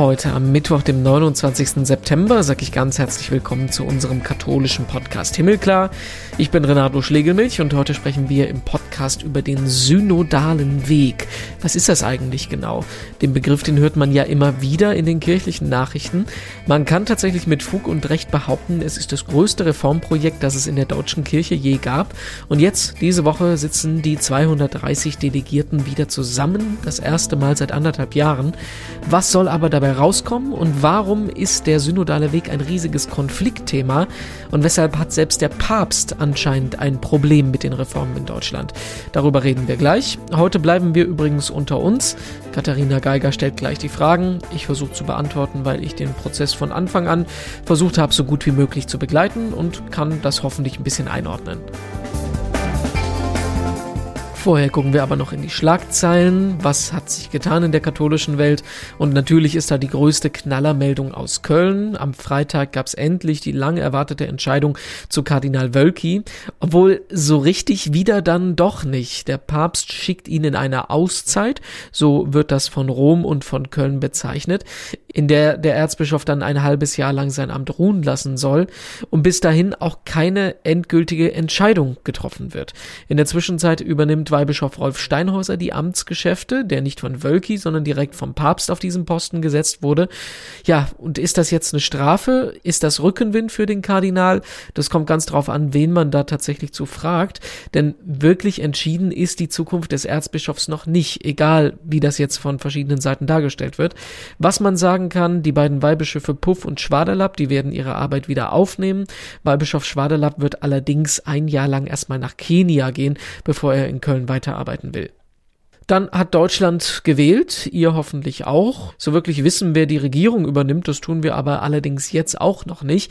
Heute am Mittwoch, dem 29. September, sage ich ganz herzlich willkommen zu unserem katholischen Podcast Himmelklar. Ich bin Renato Schlegelmilch und heute sprechen wir im Podcast über den synodalen Weg. Was ist das eigentlich genau? Den Begriff, den hört man ja immer wieder in den kirchlichen Nachrichten. Man kann tatsächlich mit Fug und Recht behaupten, es ist das größte Reformprojekt, das es in der deutschen Kirche je gab. Und jetzt, diese Woche, sitzen die 230 Delegierten wieder zusammen, das erste Mal seit anderthalb Jahren. Was soll aber dabei rauskommen und warum ist der synodale Weg ein riesiges Konfliktthema und weshalb hat selbst der Papst anscheinend ein Problem mit den Reformen in Deutschland? Darüber reden wir gleich. Heute bleiben wir übrigens unter uns. Katharina Geiger stellt gleich die Fragen. Ich versuche zu beantworten, weil ich den Prozess von Anfang an versucht habe, so gut wie möglich zu begleiten und kann das hoffentlich ein bisschen einordnen. Vorher gucken wir aber noch in die Schlagzeilen. Was hat sich getan in der katholischen Welt? Und natürlich ist da die größte Knallermeldung aus Köln. Am Freitag gab es endlich die lange erwartete Entscheidung zu Kardinal Wölki. Obwohl so richtig wieder dann doch nicht. Der Papst schickt ihn in eine Auszeit. So wird das von Rom und von Köln bezeichnet in der der Erzbischof dann ein halbes Jahr lang sein Amt ruhen lassen soll und bis dahin auch keine endgültige Entscheidung getroffen wird. In der Zwischenzeit übernimmt Weihbischof Rolf Steinhäuser die Amtsgeschäfte, der nicht von Wölki, sondern direkt vom Papst auf diesen Posten gesetzt wurde. Ja, und ist das jetzt eine Strafe? Ist das Rückenwind für den Kardinal? Das kommt ganz drauf an, wen man da tatsächlich zu fragt, denn wirklich entschieden ist die Zukunft des Erzbischofs noch nicht, egal wie das jetzt von verschiedenen Seiten dargestellt wird. Was man sagen kann, die beiden Weihbischöfe Puff und Schwaderlapp, die werden ihre Arbeit wieder aufnehmen. Weihbischof Schwaderlapp wird allerdings ein Jahr lang erstmal nach Kenia gehen, bevor er in Köln weiterarbeiten will. Dann hat Deutschland gewählt, ihr hoffentlich auch. So wirklich wissen, wer die Regierung übernimmt, das tun wir aber allerdings jetzt auch noch nicht.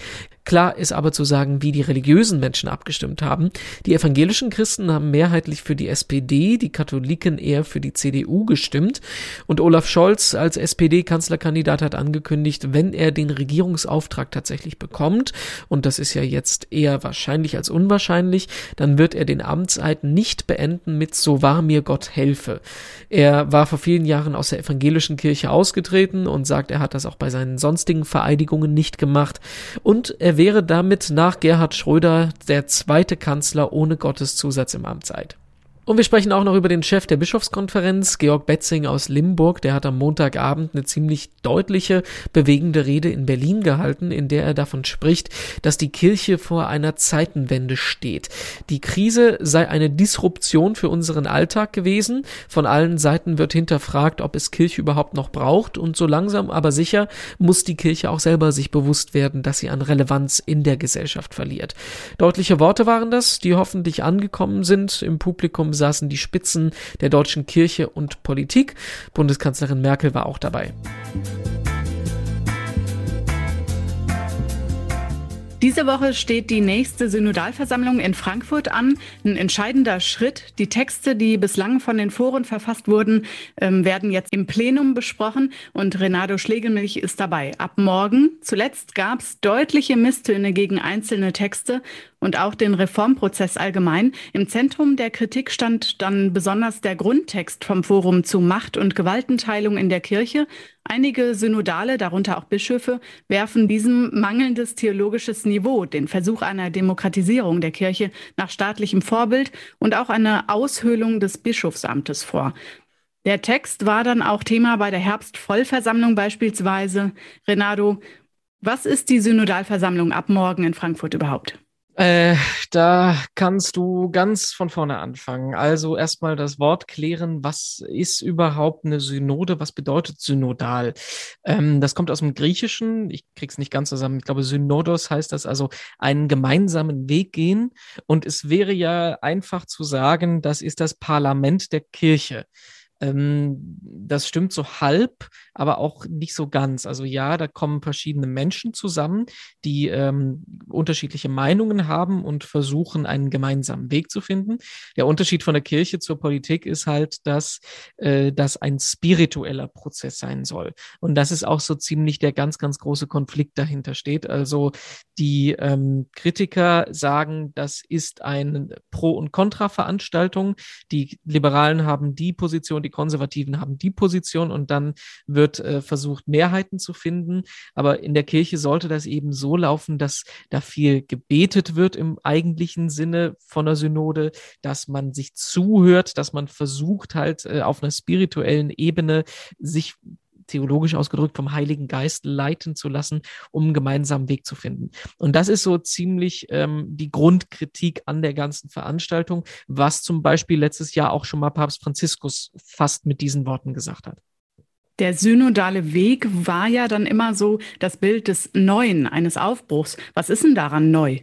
Klar ist aber zu sagen, wie die religiösen Menschen abgestimmt haben. Die evangelischen Christen haben mehrheitlich für die SPD, die Katholiken eher für die CDU gestimmt. Und Olaf Scholz als SPD-Kanzlerkandidat hat angekündigt, wenn er den Regierungsauftrag tatsächlich bekommt, und das ist ja jetzt eher wahrscheinlich als unwahrscheinlich, dann wird er den Amtseid nicht beenden mit So wahr mir Gott helfe. Er war vor vielen Jahren aus der evangelischen Kirche ausgetreten und sagt, er hat das auch bei seinen sonstigen Vereidigungen nicht gemacht. Und er wäre damit nach Gerhard Schröder der zweite Kanzler ohne Gotteszusatz im Amtseid. Und wir sprechen auch noch über den Chef der Bischofskonferenz, Georg Betzing aus Limburg. Der hat am Montagabend eine ziemlich deutliche, bewegende Rede in Berlin gehalten, in der er davon spricht, dass die Kirche vor einer Zeitenwende steht. Die Krise sei eine Disruption für unseren Alltag gewesen. Von allen Seiten wird hinterfragt, ob es Kirche überhaupt noch braucht. Und so langsam aber sicher muss die Kirche auch selber sich bewusst werden, dass sie an Relevanz in der Gesellschaft verliert. Deutliche Worte waren das, die hoffentlich angekommen sind im Publikum saßen die Spitzen der deutschen Kirche und Politik. Bundeskanzlerin Merkel war auch dabei. Diese Woche steht die nächste Synodalversammlung in Frankfurt an. Ein entscheidender Schritt. Die Texte, die bislang von den Foren verfasst wurden, ähm, werden jetzt im Plenum besprochen und Renato Schlegelmilch ist dabei. Ab morgen. Zuletzt gab es deutliche Misstöne gegen einzelne Texte und auch den Reformprozess allgemein. Im Zentrum der Kritik stand dann besonders der Grundtext vom Forum zu Macht- und Gewaltenteilung in der Kirche. Einige Synodale, darunter auch Bischöfe, werfen diesem mangelndes theologisches Niveau, den Versuch einer Demokratisierung der Kirche nach staatlichem Vorbild und auch eine Aushöhlung des Bischofsamtes vor. Der Text war dann auch Thema bei der Herbstvollversammlung beispielsweise. Renato, was ist die Synodalversammlung ab morgen in Frankfurt überhaupt? Äh, da kannst du ganz von vorne anfangen. Also erstmal das Wort klären, was ist überhaupt eine Synode, was bedeutet synodal? Ähm, das kommt aus dem Griechischen, ich krieg's nicht ganz zusammen, ich glaube Synodos heißt das, also einen gemeinsamen Weg gehen. Und es wäre ja einfach zu sagen, das ist das Parlament der Kirche. Ähm, das stimmt so halb, aber auch nicht so ganz. Also ja, da kommen verschiedene Menschen zusammen, die ähm, unterschiedliche Meinungen haben und versuchen, einen gemeinsamen Weg zu finden. Der Unterschied von der Kirche zur Politik ist halt, dass äh, das ein spiritueller Prozess sein soll. Und das ist auch so ziemlich der ganz, ganz große Konflikt dahinter steht. Also die ähm, Kritiker sagen, das ist eine Pro- und Kontra-Veranstaltung. Die Liberalen haben die Position, die die Konservativen haben die Position und dann wird äh, versucht, Mehrheiten zu finden. Aber in der Kirche sollte das eben so laufen, dass da viel gebetet wird im eigentlichen Sinne von der Synode, dass man sich zuhört, dass man versucht halt äh, auf einer spirituellen Ebene sich theologisch ausgedrückt vom Heiligen Geist leiten zu lassen, um einen gemeinsamen Weg zu finden. Und das ist so ziemlich ähm, die Grundkritik an der ganzen Veranstaltung, was zum Beispiel letztes Jahr auch schon mal Papst Franziskus fast mit diesen Worten gesagt hat. Der synodale Weg war ja dann immer so das Bild des Neuen, eines Aufbruchs. Was ist denn daran neu?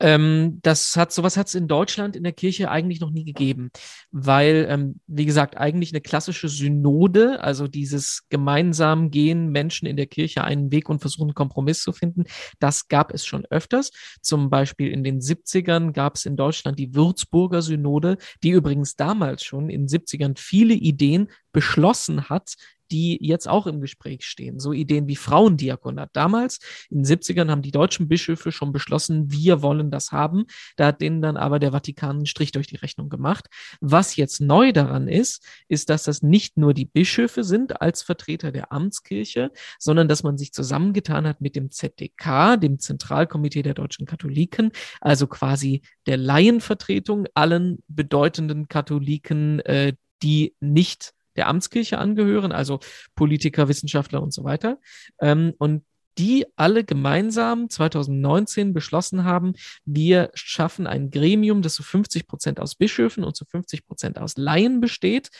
Ähm, das hat, sowas hat es in Deutschland in der Kirche eigentlich noch nie gegeben, weil, ähm, wie gesagt, eigentlich eine klassische Synode, also dieses gemeinsam gehen Menschen in der Kirche einen Weg und versuchen, einen Kompromiss zu finden, das gab es schon öfters. Zum Beispiel in den 70ern gab es in Deutschland die Würzburger Synode, die übrigens damals schon in den 70ern viele Ideen beschlossen hat, die jetzt auch im Gespräch stehen. So Ideen wie Frauendiakonat. Damals, in den 70ern, haben die deutschen Bischöfe schon beschlossen, wir wollen das haben. Da hat denen dann aber der Vatikan einen Strich durch die Rechnung gemacht. Was jetzt neu daran ist, ist, dass das nicht nur die Bischöfe sind als Vertreter der Amtskirche, sondern dass man sich zusammengetan hat mit dem ZDK, dem Zentralkomitee der deutschen Katholiken, also quasi der Laienvertretung allen bedeutenden Katholiken, äh, die nicht der Amtskirche angehören, also Politiker, Wissenschaftler und so weiter. Ähm, und die alle gemeinsam 2019 beschlossen haben, wir schaffen ein Gremium, das zu 50 Prozent aus Bischöfen und zu 50 Prozent aus Laien besteht.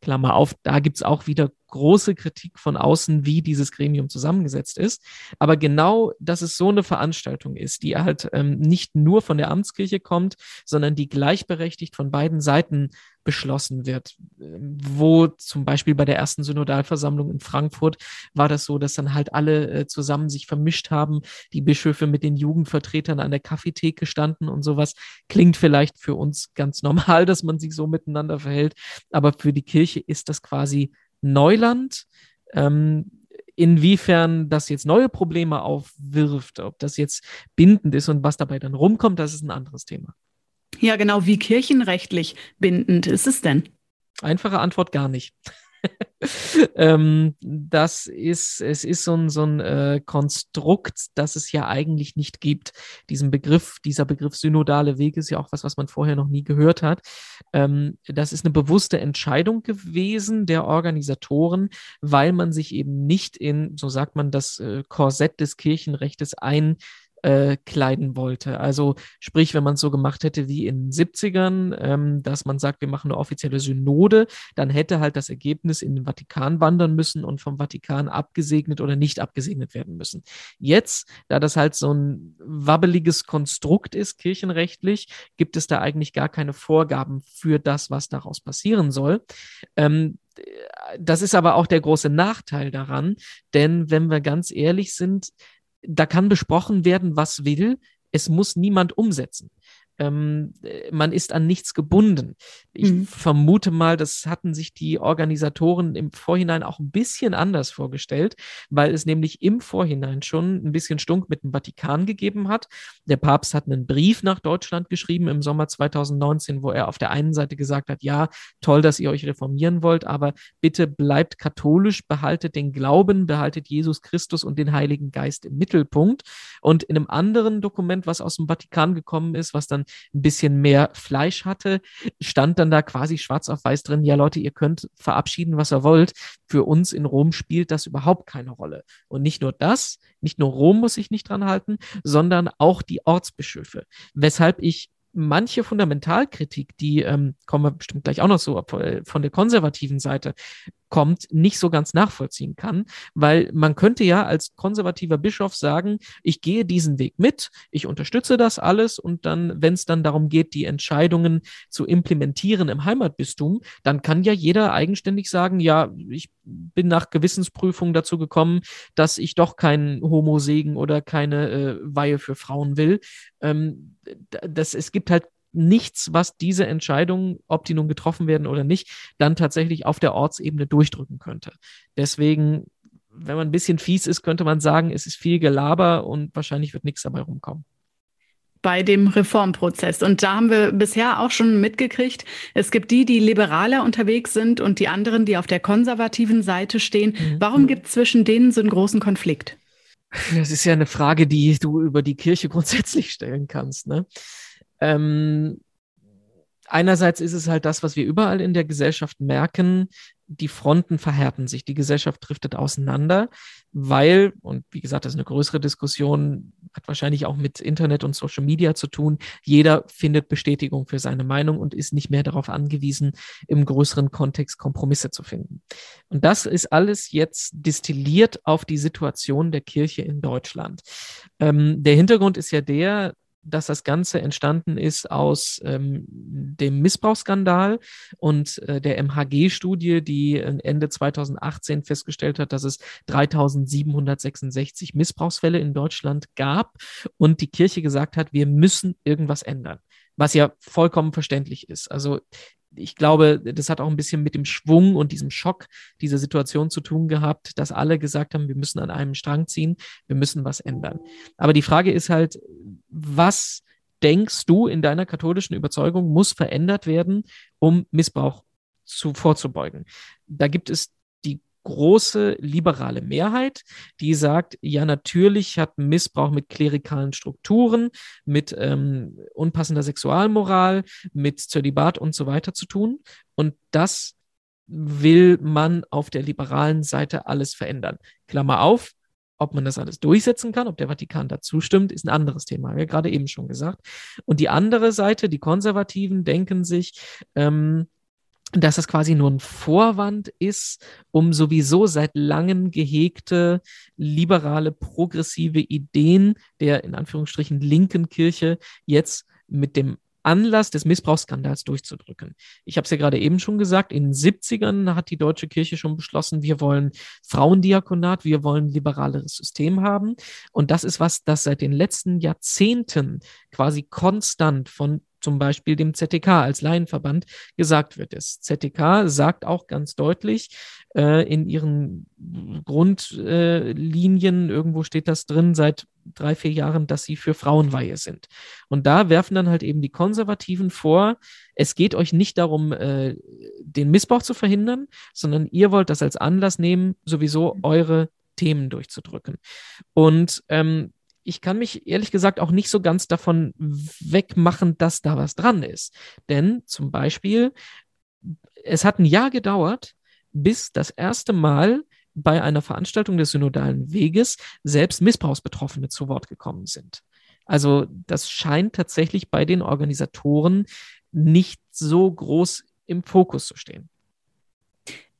Klammer auf, da gibt es auch wieder große Kritik von außen, wie dieses Gremium zusammengesetzt ist. Aber genau, dass es so eine Veranstaltung ist, die halt ähm, nicht nur von der Amtskirche kommt, sondern die gleichberechtigt von beiden Seiten beschlossen wird. Wo zum Beispiel bei der ersten Synodalversammlung in Frankfurt war das so, dass dann halt alle äh, zusammen sich vermischt haben, die Bischöfe mit den Jugendvertretern an der Kaffeetheke standen und sowas. Klingt vielleicht für uns ganz normal, dass man sich so miteinander verhält, aber für die Kirche ist das quasi Neuland. Ähm, inwiefern das jetzt neue Probleme aufwirft, ob das jetzt bindend ist und was dabei dann rumkommt, das ist ein anderes Thema. Ja, genau. Wie kirchenrechtlich bindend ist es denn? Einfache Antwort gar nicht. ähm, das ist, es ist so ein, so ein äh, Konstrukt, das es ja eigentlich nicht gibt. Diesen Begriff, dieser Begriff synodale Weg ist ja auch was, was man vorher noch nie gehört hat. Ähm, das ist eine bewusste Entscheidung gewesen der Organisatoren, weil man sich eben nicht in, so sagt man, das äh, Korsett des Kirchenrechtes ein äh, kleiden wollte. Also sprich, wenn man es so gemacht hätte wie in den 70ern, ähm, dass man sagt, wir machen eine offizielle Synode, dann hätte halt das Ergebnis in den Vatikan wandern müssen und vom Vatikan abgesegnet oder nicht abgesegnet werden müssen. Jetzt, da das halt so ein wabbeliges Konstrukt ist, kirchenrechtlich, gibt es da eigentlich gar keine Vorgaben für das, was daraus passieren soll. Ähm, das ist aber auch der große Nachteil daran, denn wenn wir ganz ehrlich sind, da kann besprochen werden, was will. Es muss niemand umsetzen ähm, man ist an nichts gebunden. Ich mhm. vermute mal, das hatten sich die Organisatoren im Vorhinein auch ein bisschen anders vorgestellt, weil es nämlich im Vorhinein schon ein bisschen Stunk mit dem Vatikan gegeben hat. Der Papst hat einen Brief nach Deutschland geschrieben im Sommer 2019, wo er auf der einen Seite gesagt hat, ja, toll, dass ihr euch reformieren wollt, aber bitte bleibt katholisch, behaltet den Glauben, behaltet Jesus Christus und den Heiligen Geist im Mittelpunkt. Und in einem anderen Dokument, was aus dem Vatikan gekommen ist, was dann ein bisschen mehr Fleisch hatte, stand dann da quasi schwarz auf weiß drin, ja Leute, ihr könnt verabschieden, was ihr wollt. Für uns in Rom spielt das überhaupt keine Rolle. Und nicht nur das, nicht nur Rom muss sich nicht dran halten, sondern auch die Ortsbischöfe. Weshalb ich manche Fundamentalkritik, die ähm, kommen wir bestimmt gleich auch noch so von der konservativen Seite, kommt, nicht so ganz nachvollziehen kann, weil man könnte ja als konservativer Bischof sagen, ich gehe diesen Weg mit, ich unterstütze das alles und dann, wenn es dann darum geht, die Entscheidungen zu implementieren im Heimatbistum, dann kann ja jeder eigenständig sagen, ja, ich bin nach Gewissensprüfung dazu gekommen, dass ich doch keinen Homo-Segen oder keine äh, Weihe für Frauen will. Ähm, das, es gibt halt nichts, was diese Entscheidungen, ob die nun getroffen werden oder nicht, dann tatsächlich auf der Ortsebene durchdrücken könnte. Deswegen, wenn man ein bisschen fies ist, könnte man sagen, es ist viel Gelaber und wahrscheinlich wird nichts dabei rumkommen. bei dem Reformprozess. Und da haben wir bisher auch schon mitgekriegt, es gibt die, die liberaler unterwegs sind und die anderen, die auf der konservativen Seite stehen. Mhm. Warum gibt es zwischen denen so einen großen Konflikt? Das ist ja eine Frage, die du über die Kirche grundsätzlich stellen kannst. Ne? Ähm, einerseits ist es halt das, was wir überall in der Gesellschaft merken, die Fronten verhärten sich, die Gesellschaft driftet auseinander, weil, und wie gesagt, das ist eine größere Diskussion, hat wahrscheinlich auch mit Internet und Social Media zu tun, jeder findet Bestätigung für seine Meinung und ist nicht mehr darauf angewiesen, im größeren Kontext Kompromisse zu finden. Und das ist alles jetzt distilliert auf die Situation der Kirche in Deutschland. Ähm, der Hintergrund ist ja der, dass das Ganze entstanden ist aus ähm, dem Missbrauchsskandal und äh, der MHG-Studie, die Ende 2018 festgestellt hat, dass es 3766 Missbrauchsfälle in Deutschland gab und die Kirche gesagt hat, wir müssen irgendwas ändern was ja vollkommen verständlich ist. Also ich glaube, das hat auch ein bisschen mit dem Schwung und diesem Schock dieser Situation zu tun gehabt, dass alle gesagt haben, wir müssen an einem Strang ziehen, wir müssen was ändern. Aber die Frage ist halt, was denkst du in deiner katholischen Überzeugung muss verändert werden, um Missbrauch zu, vorzubeugen? Da gibt es große liberale Mehrheit, die sagt, ja, natürlich hat Missbrauch mit klerikalen Strukturen, mit ähm, unpassender Sexualmoral, mit Zölibat und so weiter zu tun. Und das will man auf der liberalen Seite alles verändern. Klammer auf, ob man das alles durchsetzen kann, ob der Vatikan dazu stimmt, ist ein anderes Thema, haben wir gerade eben schon gesagt. Und die andere Seite, die Konservativen, denken sich, ähm, dass es quasi nur ein Vorwand ist, um sowieso seit langem gehegte liberale, progressive Ideen der in Anführungsstrichen linken Kirche jetzt mit dem Anlass des Missbrauchsskandals durchzudrücken. Ich habe es ja gerade eben schon gesagt, in den 70ern hat die deutsche Kirche schon beschlossen, wir wollen Frauendiakonat, wir wollen liberaleres System haben. Und das ist was, das seit den letzten Jahrzehnten quasi konstant von zum Beispiel dem ZTK als Laienverband gesagt wird. Das ZTK sagt auch ganz deutlich äh, in ihren Grundlinien, äh, irgendwo steht das drin, seit drei, vier Jahren, dass sie für Frauenweihe sind. Und da werfen dann halt eben die Konservativen vor, es geht euch nicht darum, äh, den Missbrauch zu verhindern, sondern ihr wollt das als Anlass nehmen, sowieso eure Themen durchzudrücken. Und ähm, ich kann mich ehrlich gesagt auch nicht so ganz davon wegmachen, dass da was dran ist. Denn zum Beispiel, es hat ein Jahr gedauert, bis das erste Mal bei einer Veranstaltung des synodalen Weges selbst Missbrauchsbetroffene zu Wort gekommen sind. Also das scheint tatsächlich bei den Organisatoren nicht so groß im Fokus zu stehen.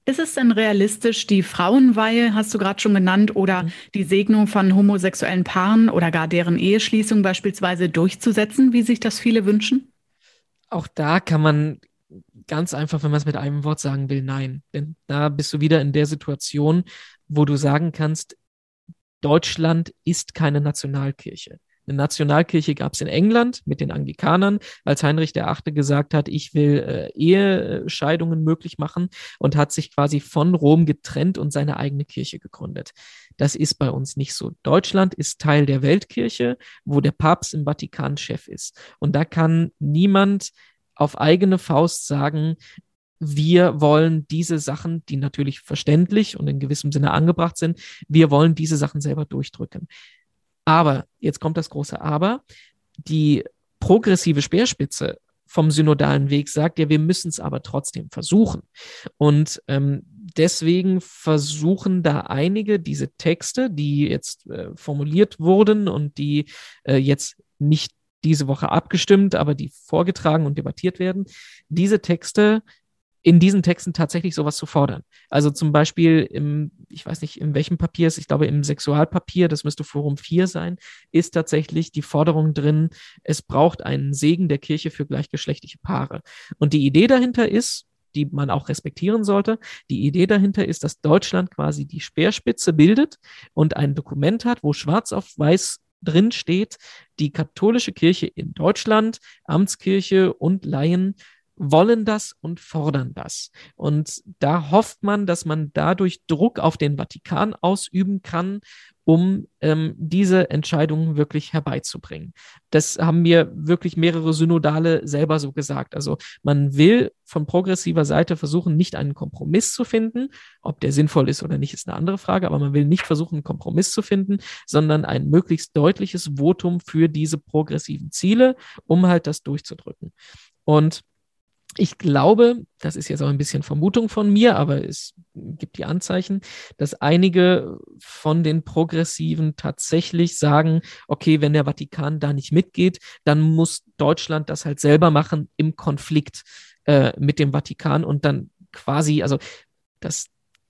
Ist es denn realistisch, die Frauenweihe, hast du gerade schon genannt, oder mhm. die Segnung von homosexuellen Paaren oder gar deren Eheschließung beispielsweise durchzusetzen, wie sich das viele wünschen? Auch da kann man ganz einfach, wenn man es mit einem Wort sagen will, nein. Denn da bist du wieder in der Situation, wo du sagen kannst, Deutschland ist keine Nationalkirche. Eine Nationalkirche gab es in England mit den Anglikanern, als Heinrich Achte gesagt hat, ich will äh, Ehescheidungen möglich machen und hat sich quasi von Rom getrennt und seine eigene Kirche gegründet. Das ist bei uns nicht so. Deutschland ist Teil der Weltkirche, wo der Papst im Vatikan Chef ist. Und da kann niemand auf eigene Faust sagen, wir wollen diese Sachen, die natürlich verständlich und in gewissem Sinne angebracht sind, wir wollen diese Sachen selber durchdrücken. Aber, jetzt kommt das große Aber, die progressive Speerspitze vom synodalen Weg sagt, ja, wir müssen es aber trotzdem versuchen. Und ähm, deswegen versuchen da einige diese Texte, die jetzt äh, formuliert wurden und die äh, jetzt nicht diese Woche abgestimmt, aber die vorgetragen und debattiert werden, diese Texte in diesen Texten tatsächlich sowas zu fordern. Also zum Beispiel im, ich weiß nicht, in welchem Papier es, ich glaube im Sexualpapier, das müsste Forum 4 sein, ist tatsächlich die Forderung drin, es braucht einen Segen der Kirche für gleichgeschlechtliche Paare. Und die Idee dahinter ist, die man auch respektieren sollte. Die Idee dahinter ist, dass Deutschland quasi die Speerspitze bildet und ein Dokument hat, wo schwarz auf weiß drin steht, die katholische Kirche in Deutschland, Amtskirche und Laien wollen das und fordern das. Und da hofft man, dass man dadurch Druck auf den Vatikan ausüben kann, um ähm, diese Entscheidungen wirklich herbeizubringen. Das haben mir wirklich mehrere Synodale selber so gesagt. Also man will von progressiver Seite versuchen, nicht einen Kompromiss zu finden. Ob der sinnvoll ist oder nicht, ist eine andere Frage, aber man will nicht versuchen, einen Kompromiss zu finden, sondern ein möglichst deutliches Votum für diese progressiven Ziele, um halt das durchzudrücken. Und ich glaube, das ist jetzt auch ein bisschen Vermutung von mir, aber es gibt die Anzeichen, dass einige von den Progressiven tatsächlich sagen, okay, wenn der Vatikan da nicht mitgeht, dann muss Deutschland das halt selber machen im Konflikt äh, mit dem Vatikan und dann quasi, also das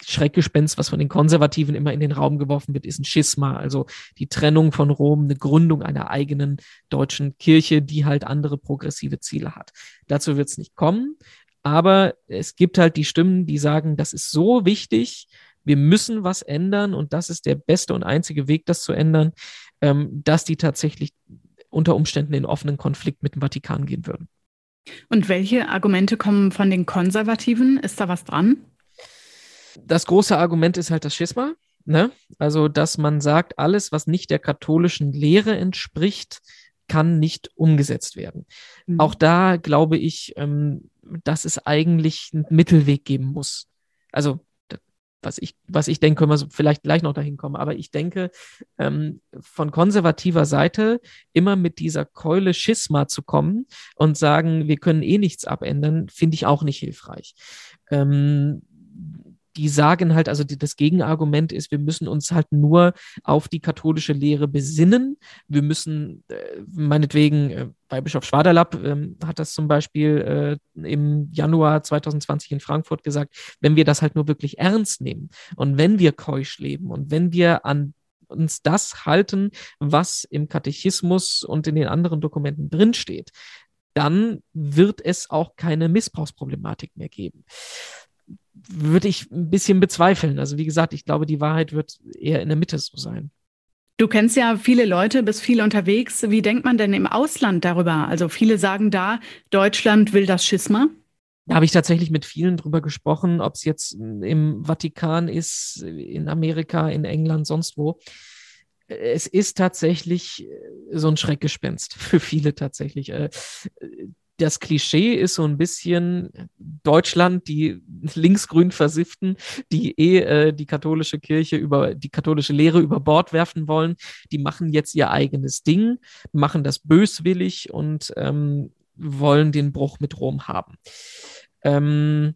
Schreckgespenst, was von den Konservativen immer in den Raum geworfen wird, ist ein Schisma, also die Trennung von Rom, eine Gründung einer eigenen deutschen Kirche, die halt andere progressive Ziele hat. Dazu wird es nicht kommen, aber es gibt halt die Stimmen, die sagen, das ist so wichtig, wir müssen was ändern und das ist der beste und einzige Weg, das zu ändern, ähm, dass die tatsächlich unter Umständen in offenen Konflikt mit dem Vatikan gehen würden. Und welche Argumente kommen von den Konservativen? Ist da was dran? Das große Argument ist halt das Schisma. Ne? Also, dass man sagt, alles, was nicht der katholischen Lehre entspricht, kann nicht umgesetzt werden. Mhm. Auch da glaube ich, ähm, dass es eigentlich einen Mittelweg geben muss. Also, was ich, was ich denke, können wir vielleicht gleich noch dahin kommen. Aber ich denke, ähm, von konservativer Seite immer mit dieser Keule Schisma zu kommen und sagen, wir können eh nichts abändern, finde ich auch nicht hilfreich. Ähm, die sagen halt, also die, das Gegenargument ist, wir müssen uns halt nur auf die katholische Lehre besinnen. Wir müssen, äh, meinetwegen, äh, bei Bischof Schwaderlapp äh, hat das zum Beispiel äh, im Januar 2020 in Frankfurt gesagt, wenn wir das halt nur wirklich ernst nehmen und wenn wir keusch leben und wenn wir an uns das halten, was im Katechismus und in den anderen Dokumenten drinsteht, dann wird es auch keine Missbrauchsproblematik mehr geben würde ich ein bisschen bezweifeln. Also wie gesagt, ich glaube, die Wahrheit wird eher in der Mitte so sein. Du kennst ja viele Leute, bist viel unterwegs. Wie denkt man denn im Ausland darüber? Also viele sagen da, Deutschland will das Schisma. Da habe ich tatsächlich mit vielen drüber gesprochen, ob es jetzt im Vatikan ist, in Amerika, in England, sonst wo. Es ist tatsächlich so ein Schreckgespenst für viele tatsächlich. Das Klischee ist so ein bisschen Deutschland, die linksgrün versifften, die eh äh, die katholische Kirche über die katholische Lehre über Bord werfen wollen. Die machen jetzt ihr eigenes Ding, machen das böswillig und ähm, wollen den Bruch mit Rom haben. Ähm,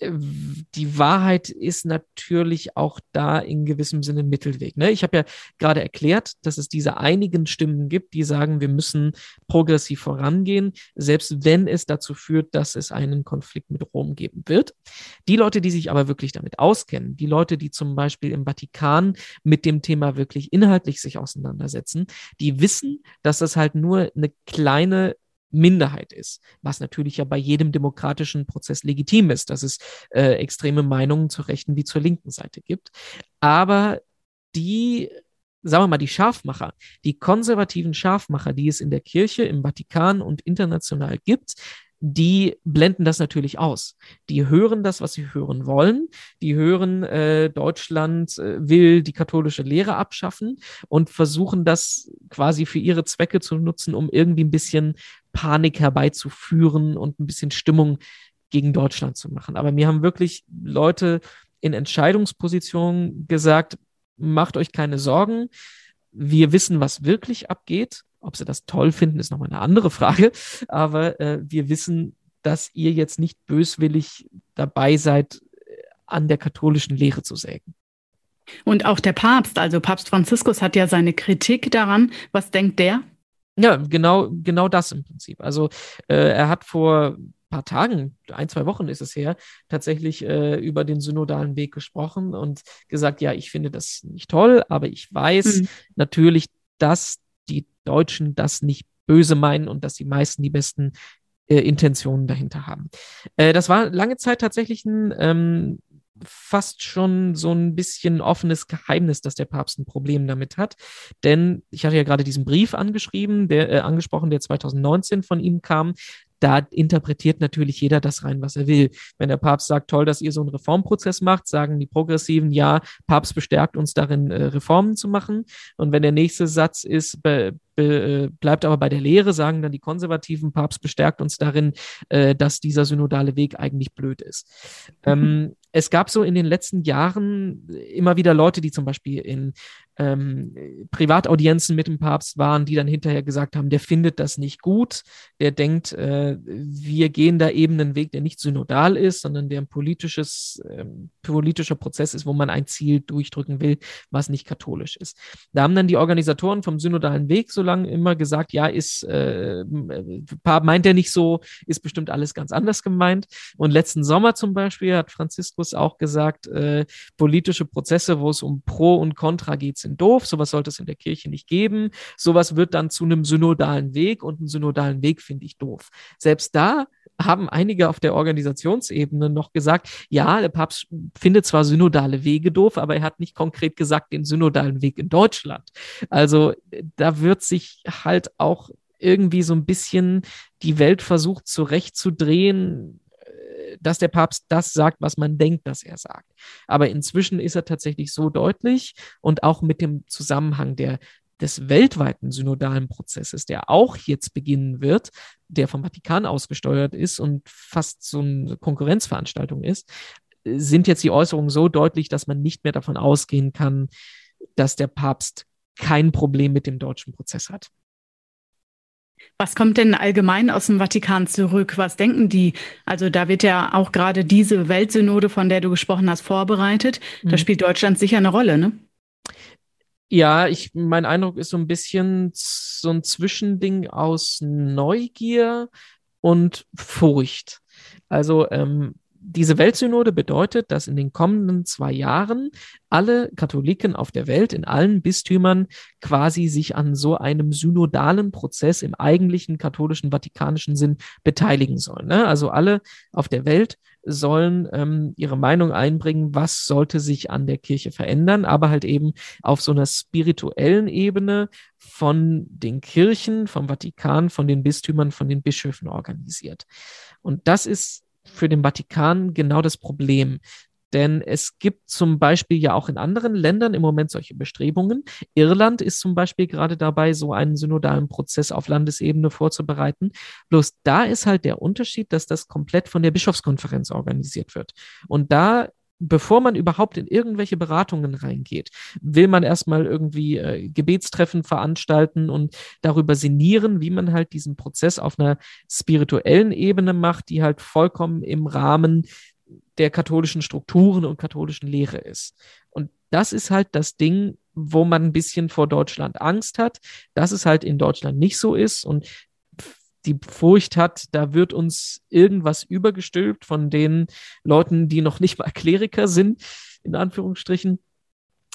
die Wahrheit ist natürlich auch da in gewissem Sinne Mittelweg. Ne? Ich habe ja gerade erklärt, dass es diese einigen Stimmen gibt, die sagen, wir müssen progressiv vorangehen, selbst wenn es dazu führt, dass es einen Konflikt mit Rom geben wird. Die Leute, die sich aber wirklich damit auskennen, die Leute, die zum Beispiel im Vatikan mit dem Thema wirklich inhaltlich sich auseinandersetzen, die wissen, dass das halt nur eine kleine Minderheit ist, was natürlich ja bei jedem demokratischen Prozess legitim ist, dass es äh, extreme Meinungen zur rechten wie zur linken Seite gibt. Aber die, sagen wir mal, die Scharfmacher, die konservativen Scharfmacher, die es in der Kirche, im Vatikan und international gibt, die blenden das natürlich aus. Die hören das, was sie hören wollen. Die hören, äh, Deutschland äh, will die katholische Lehre abschaffen und versuchen das quasi für ihre Zwecke zu nutzen, um irgendwie ein bisschen Panik herbeizuführen und ein bisschen Stimmung gegen Deutschland zu machen. Aber mir haben wirklich Leute in Entscheidungspositionen gesagt, macht euch keine Sorgen. Wir wissen, was wirklich abgeht. Ob sie das toll finden, ist nochmal eine andere Frage. Aber äh, wir wissen, dass ihr jetzt nicht böswillig dabei seid, äh, an der katholischen Lehre zu sägen. Und auch der Papst, also Papst Franziskus, hat ja seine Kritik daran. Was denkt der? Ja, genau, genau das im Prinzip. Also äh, er hat vor paar Tagen, ein, zwei Wochen ist es her, tatsächlich äh, über den synodalen Weg gesprochen und gesagt, ja, ich finde das nicht toll, aber ich weiß mhm. natürlich, dass die Deutschen das nicht böse meinen und dass die meisten die besten äh, Intentionen dahinter haben. Äh, das war lange Zeit tatsächlich ein ähm, fast schon so ein bisschen offenes Geheimnis, dass der Papst ein Problem damit hat. Denn ich hatte ja gerade diesen Brief angeschrieben, der äh, angesprochen, der 2019 von ihm kam. Da interpretiert natürlich jeder das rein, was er will. Wenn der Papst sagt, toll, dass ihr so einen Reformprozess macht, sagen die Progressiven, ja, Papst bestärkt uns darin, äh, Reformen zu machen. Und wenn der nächste Satz ist, be, be, äh, bleibt aber bei der Lehre, sagen dann die Konservativen, Papst bestärkt uns darin, äh, dass dieser synodale Weg eigentlich blöd ist. Mhm. Ähm, es gab so in den letzten Jahren immer wieder Leute, die zum Beispiel in ähm, Privataudienzen mit dem Papst waren, die dann hinterher gesagt haben, der findet das nicht gut, der denkt, äh, wir gehen da eben einen Weg, der nicht synodal ist, sondern der ein politisches, ähm, politischer Prozess ist, wo man ein Ziel durchdrücken will, was nicht katholisch ist. Da haben dann die Organisatoren vom synodalen Weg so lange immer gesagt, ja, ist, äh, meint er nicht so, ist bestimmt alles ganz anders gemeint. Und letzten Sommer zum Beispiel hat Franziskus auch gesagt, äh, politische Prozesse, wo es um Pro und Contra geht, sind doof, sowas sollte es in der Kirche nicht geben. Sowas wird dann zu einem synodalen Weg und einen synodalen Weg finde ich doof. Selbst da haben einige auf der Organisationsebene noch gesagt, ja, der Papst findet zwar synodale Wege doof, aber er hat nicht konkret gesagt den synodalen Weg in Deutschland. Also da wird sich halt auch irgendwie so ein bisschen die Welt versucht zurechtzudrehen, dass der Papst das sagt, was man denkt, dass er sagt. Aber inzwischen ist er tatsächlich so deutlich und auch mit dem Zusammenhang der des weltweiten synodalen Prozesses, der auch jetzt beginnen wird, der vom Vatikan ausgesteuert ist und fast so eine Konkurrenzveranstaltung ist, sind jetzt die Äußerungen so deutlich, dass man nicht mehr davon ausgehen kann, dass der Papst kein Problem mit dem deutschen Prozess hat. Was kommt denn allgemein aus dem Vatikan zurück? Was denken die? Also da wird ja auch gerade diese Weltsynode, von der du gesprochen hast, vorbereitet. Mhm. Da spielt Deutschland sicher eine Rolle, ne? Ja, ich, mein Eindruck ist so ein bisschen so ein Zwischending aus Neugier und Furcht. Also ähm, diese Weltsynode bedeutet, dass in den kommenden zwei Jahren alle Katholiken auf der Welt in allen Bistümern quasi sich an so einem synodalen Prozess im eigentlichen katholischen vatikanischen Sinn beteiligen sollen. Ne? Also alle auf der Welt sollen ähm, ihre Meinung einbringen, was sollte sich an der Kirche verändern, aber halt eben auf so einer spirituellen Ebene von den Kirchen, vom Vatikan, von den Bistümern, von den Bischöfen organisiert. Und das ist für den Vatikan genau das Problem. Denn es gibt zum Beispiel ja auch in anderen Ländern im Moment solche Bestrebungen. Irland ist zum Beispiel gerade dabei, so einen synodalen Prozess auf Landesebene vorzubereiten. Bloß da ist halt der Unterschied, dass das komplett von der Bischofskonferenz organisiert wird. Und da bevor man überhaupt in irgendwelche Beratungen reingeht, will man erstmal irgendwie äh, Gebetstreffen veranstalten und darüber sinnieren, wie man halt diesen Prozess auf einer spirituellen Ebene macht, die halt vollkommen im Rahmen der katholischen Strukturen und katholischen Lehre ist. Und das ist halt das Ding, wo man ein bisschen vor Deutschland Angst hat, dass es halt in Deutschland nicht so ist und die Furcht hat, da wird uns irgendwas übergestülpt von den Leuten, die noch nicht mal Kleriker sind, in Anführungsstrichen,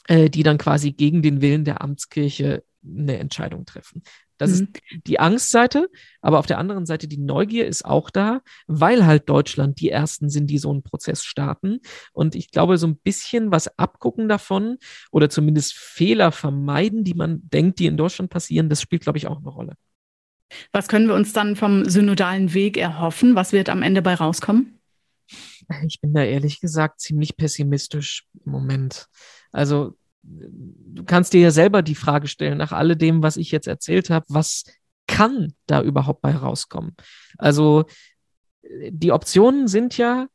äh, die dann quasi gegen den Willen der Amtskirche eine Entscheidung treffen. Das mhm. ist die Angstseite, aber auf der anderen Seite die Neugier ist auch da, weil halt Deutschland die ersten sind, die so einen Prozess starten. Und ich glaube, so ein bisschen was abgucken davon oder zumindest Fehler vermeiden, die man denkt, die in Deutschland passieren, das spielt, glaube ich, auch eine Rolle. Was können wir uns dann vom synodalen Weg erhoffen? Was wird am Ende bei rauskommen? Ich bin da ehrlich gesagt ziemlich pessimistisch im Moment. Also du kannst dir ja selber die Frage stellen, nach alledem, was ich jetzt erzählt habe, was kann da überhaupt bei rauskommen? Also die Optionen sind ja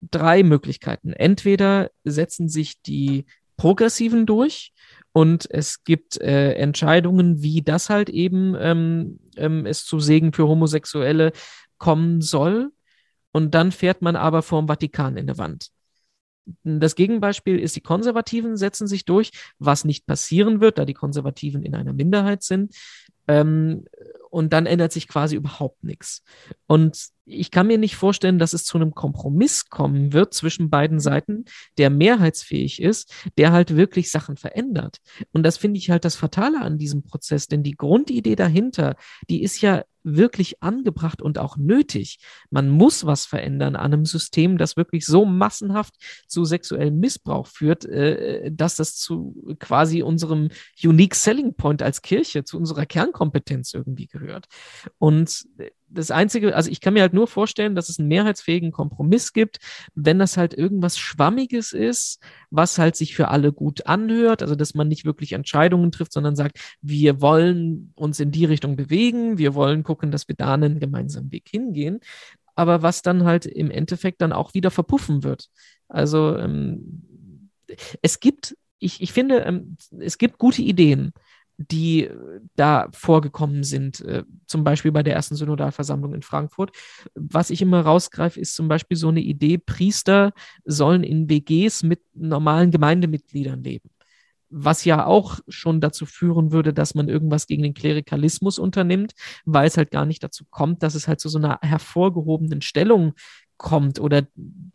drei Möglichkeiten. Entweder setzen sich die Progressiven durch und es gibt äh, Entscheidungen, wie das halt eben ähm, ähm, es zu Segen für Homosexuelle kommen soll. Und dann fährt man aber vorm Vatikan in der Wand. Das Gegenbeispiel ist, die Konservativen setzen sich durch, was nicht passieren wird, da die Konservativen in einer Minderheit sind. Ähm, und dann ändert sich quasi überhaupt nichts. Und ich kann mir nicht vorstellen, dass es zu einem Kompromiss kommen wird zwischen beiden Seiten, der mehrheitsfähig ist, der halt wirklich Sachen verändert. Und das finde ich halt das Fatale an diesem Prozess, denn die Grundidee dahinter, die ist ja wirklich angebracht und auch nötig. Man muss was verändern an einem System, das wirklich so massenhaft zu sexuellem Missbrauch führt, äh, dass das zu quasi unserem Unique Selling Point als Kirche, zu unserer Kernkompetenz irgendwie gehört. Und das Einzige, also ich kann mir halt nur vorstellen, dass es einen mehrheitsfähigen Kompromiss gibt, wenn das halt irgendwas Schwammiges ist, was halt sich für alle gut anhört, also dass man nicht wirklich Entscheidungen trifft, sondern sagt, wir wollen uns in die Richtung bewegen, wir wollen gucken, dass wir da einen gemeinsamen Weg hingehen, aber was dann halt im Endeffekt dann auch wieder verpuffen wird. Also ähm, es gibt, ich, ich finde, ähm, es gibt gute Ideen die äh, da vorgekommen sind, äh, zum Beispiel bei der ersten Synodalversammlung in Frankfurt. Was ich immer rausgreife, ist zum Beispiel so eine Idee, Priester sollen in WGs mit normalen Gemeindemitgliedern leben. Was ja auch schon dazu führen würde, dass man irgendwas gegen den Klerikalismus unternimmt, weil es halt gar nicht dazu kommt, dass es halt zu so einer hervorgehobenen Stellung kommt oder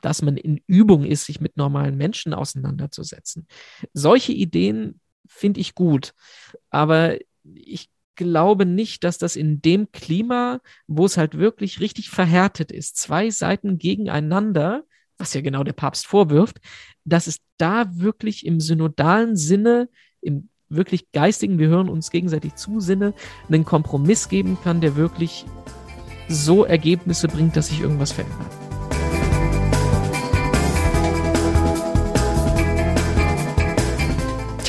dass man in Übung ist, sich mit normalen Menschen auseinanderzusetzen. Solche Ideen finde ich gut. Aber ich glaube nicht, dass das in dem Klima, wo es halt wirklich richtig verhärtet ist, zwei Seiten gegeneinander, was ja genau der Papst vorwirft, dass es da wirklich im synodalen Sinne, im wirklich geistigen, wir hören uns gegenseitig zu Sinne, einen Kompromiss geben kann, der wirklich so Ergebnisse bringt, dass sich irgendwas verändert.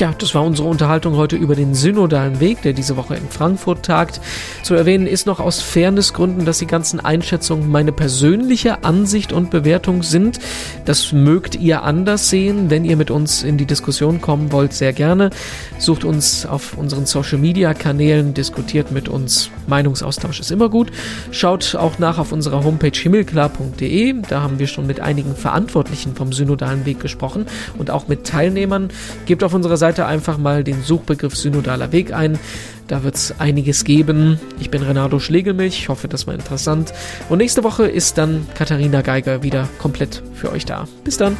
Tja, das war unsere Unterhaltung heute über den synodalen Weg, der diese Woche in Frankfurt tagt. Zu erwähnen ist noch aus Fairnessgründen, dass die ganzen Einschätzungen meine persönliche Ansicht und Bewertung sind. Das mögt ihr anders sehen. Wenn ihr mit uns in die Diskussion kommen wollt, sehr gerne. Sucht uns auf unseren Social Media Kanälen, diskutiert mit uns. Meinungsaustausch ist immer gut. Schaut auch nach auf unserer Homepage himmelklar.de. Da haben wir schon mit einigen Verantwortlichen vom synodalen Weg gesprochen und auch mit Teilnehmern. Gebt auf unserer Seite Seite einfach mal den Suchbegriff Synodaler Weg ein. Da wird es einiges geben. Ich bin Renato Schlegelmilch. Ich hoffe, das war interessant. Und nächste Woche ist dann Katharina Geiger wieder komplett für euch da. Bis dann.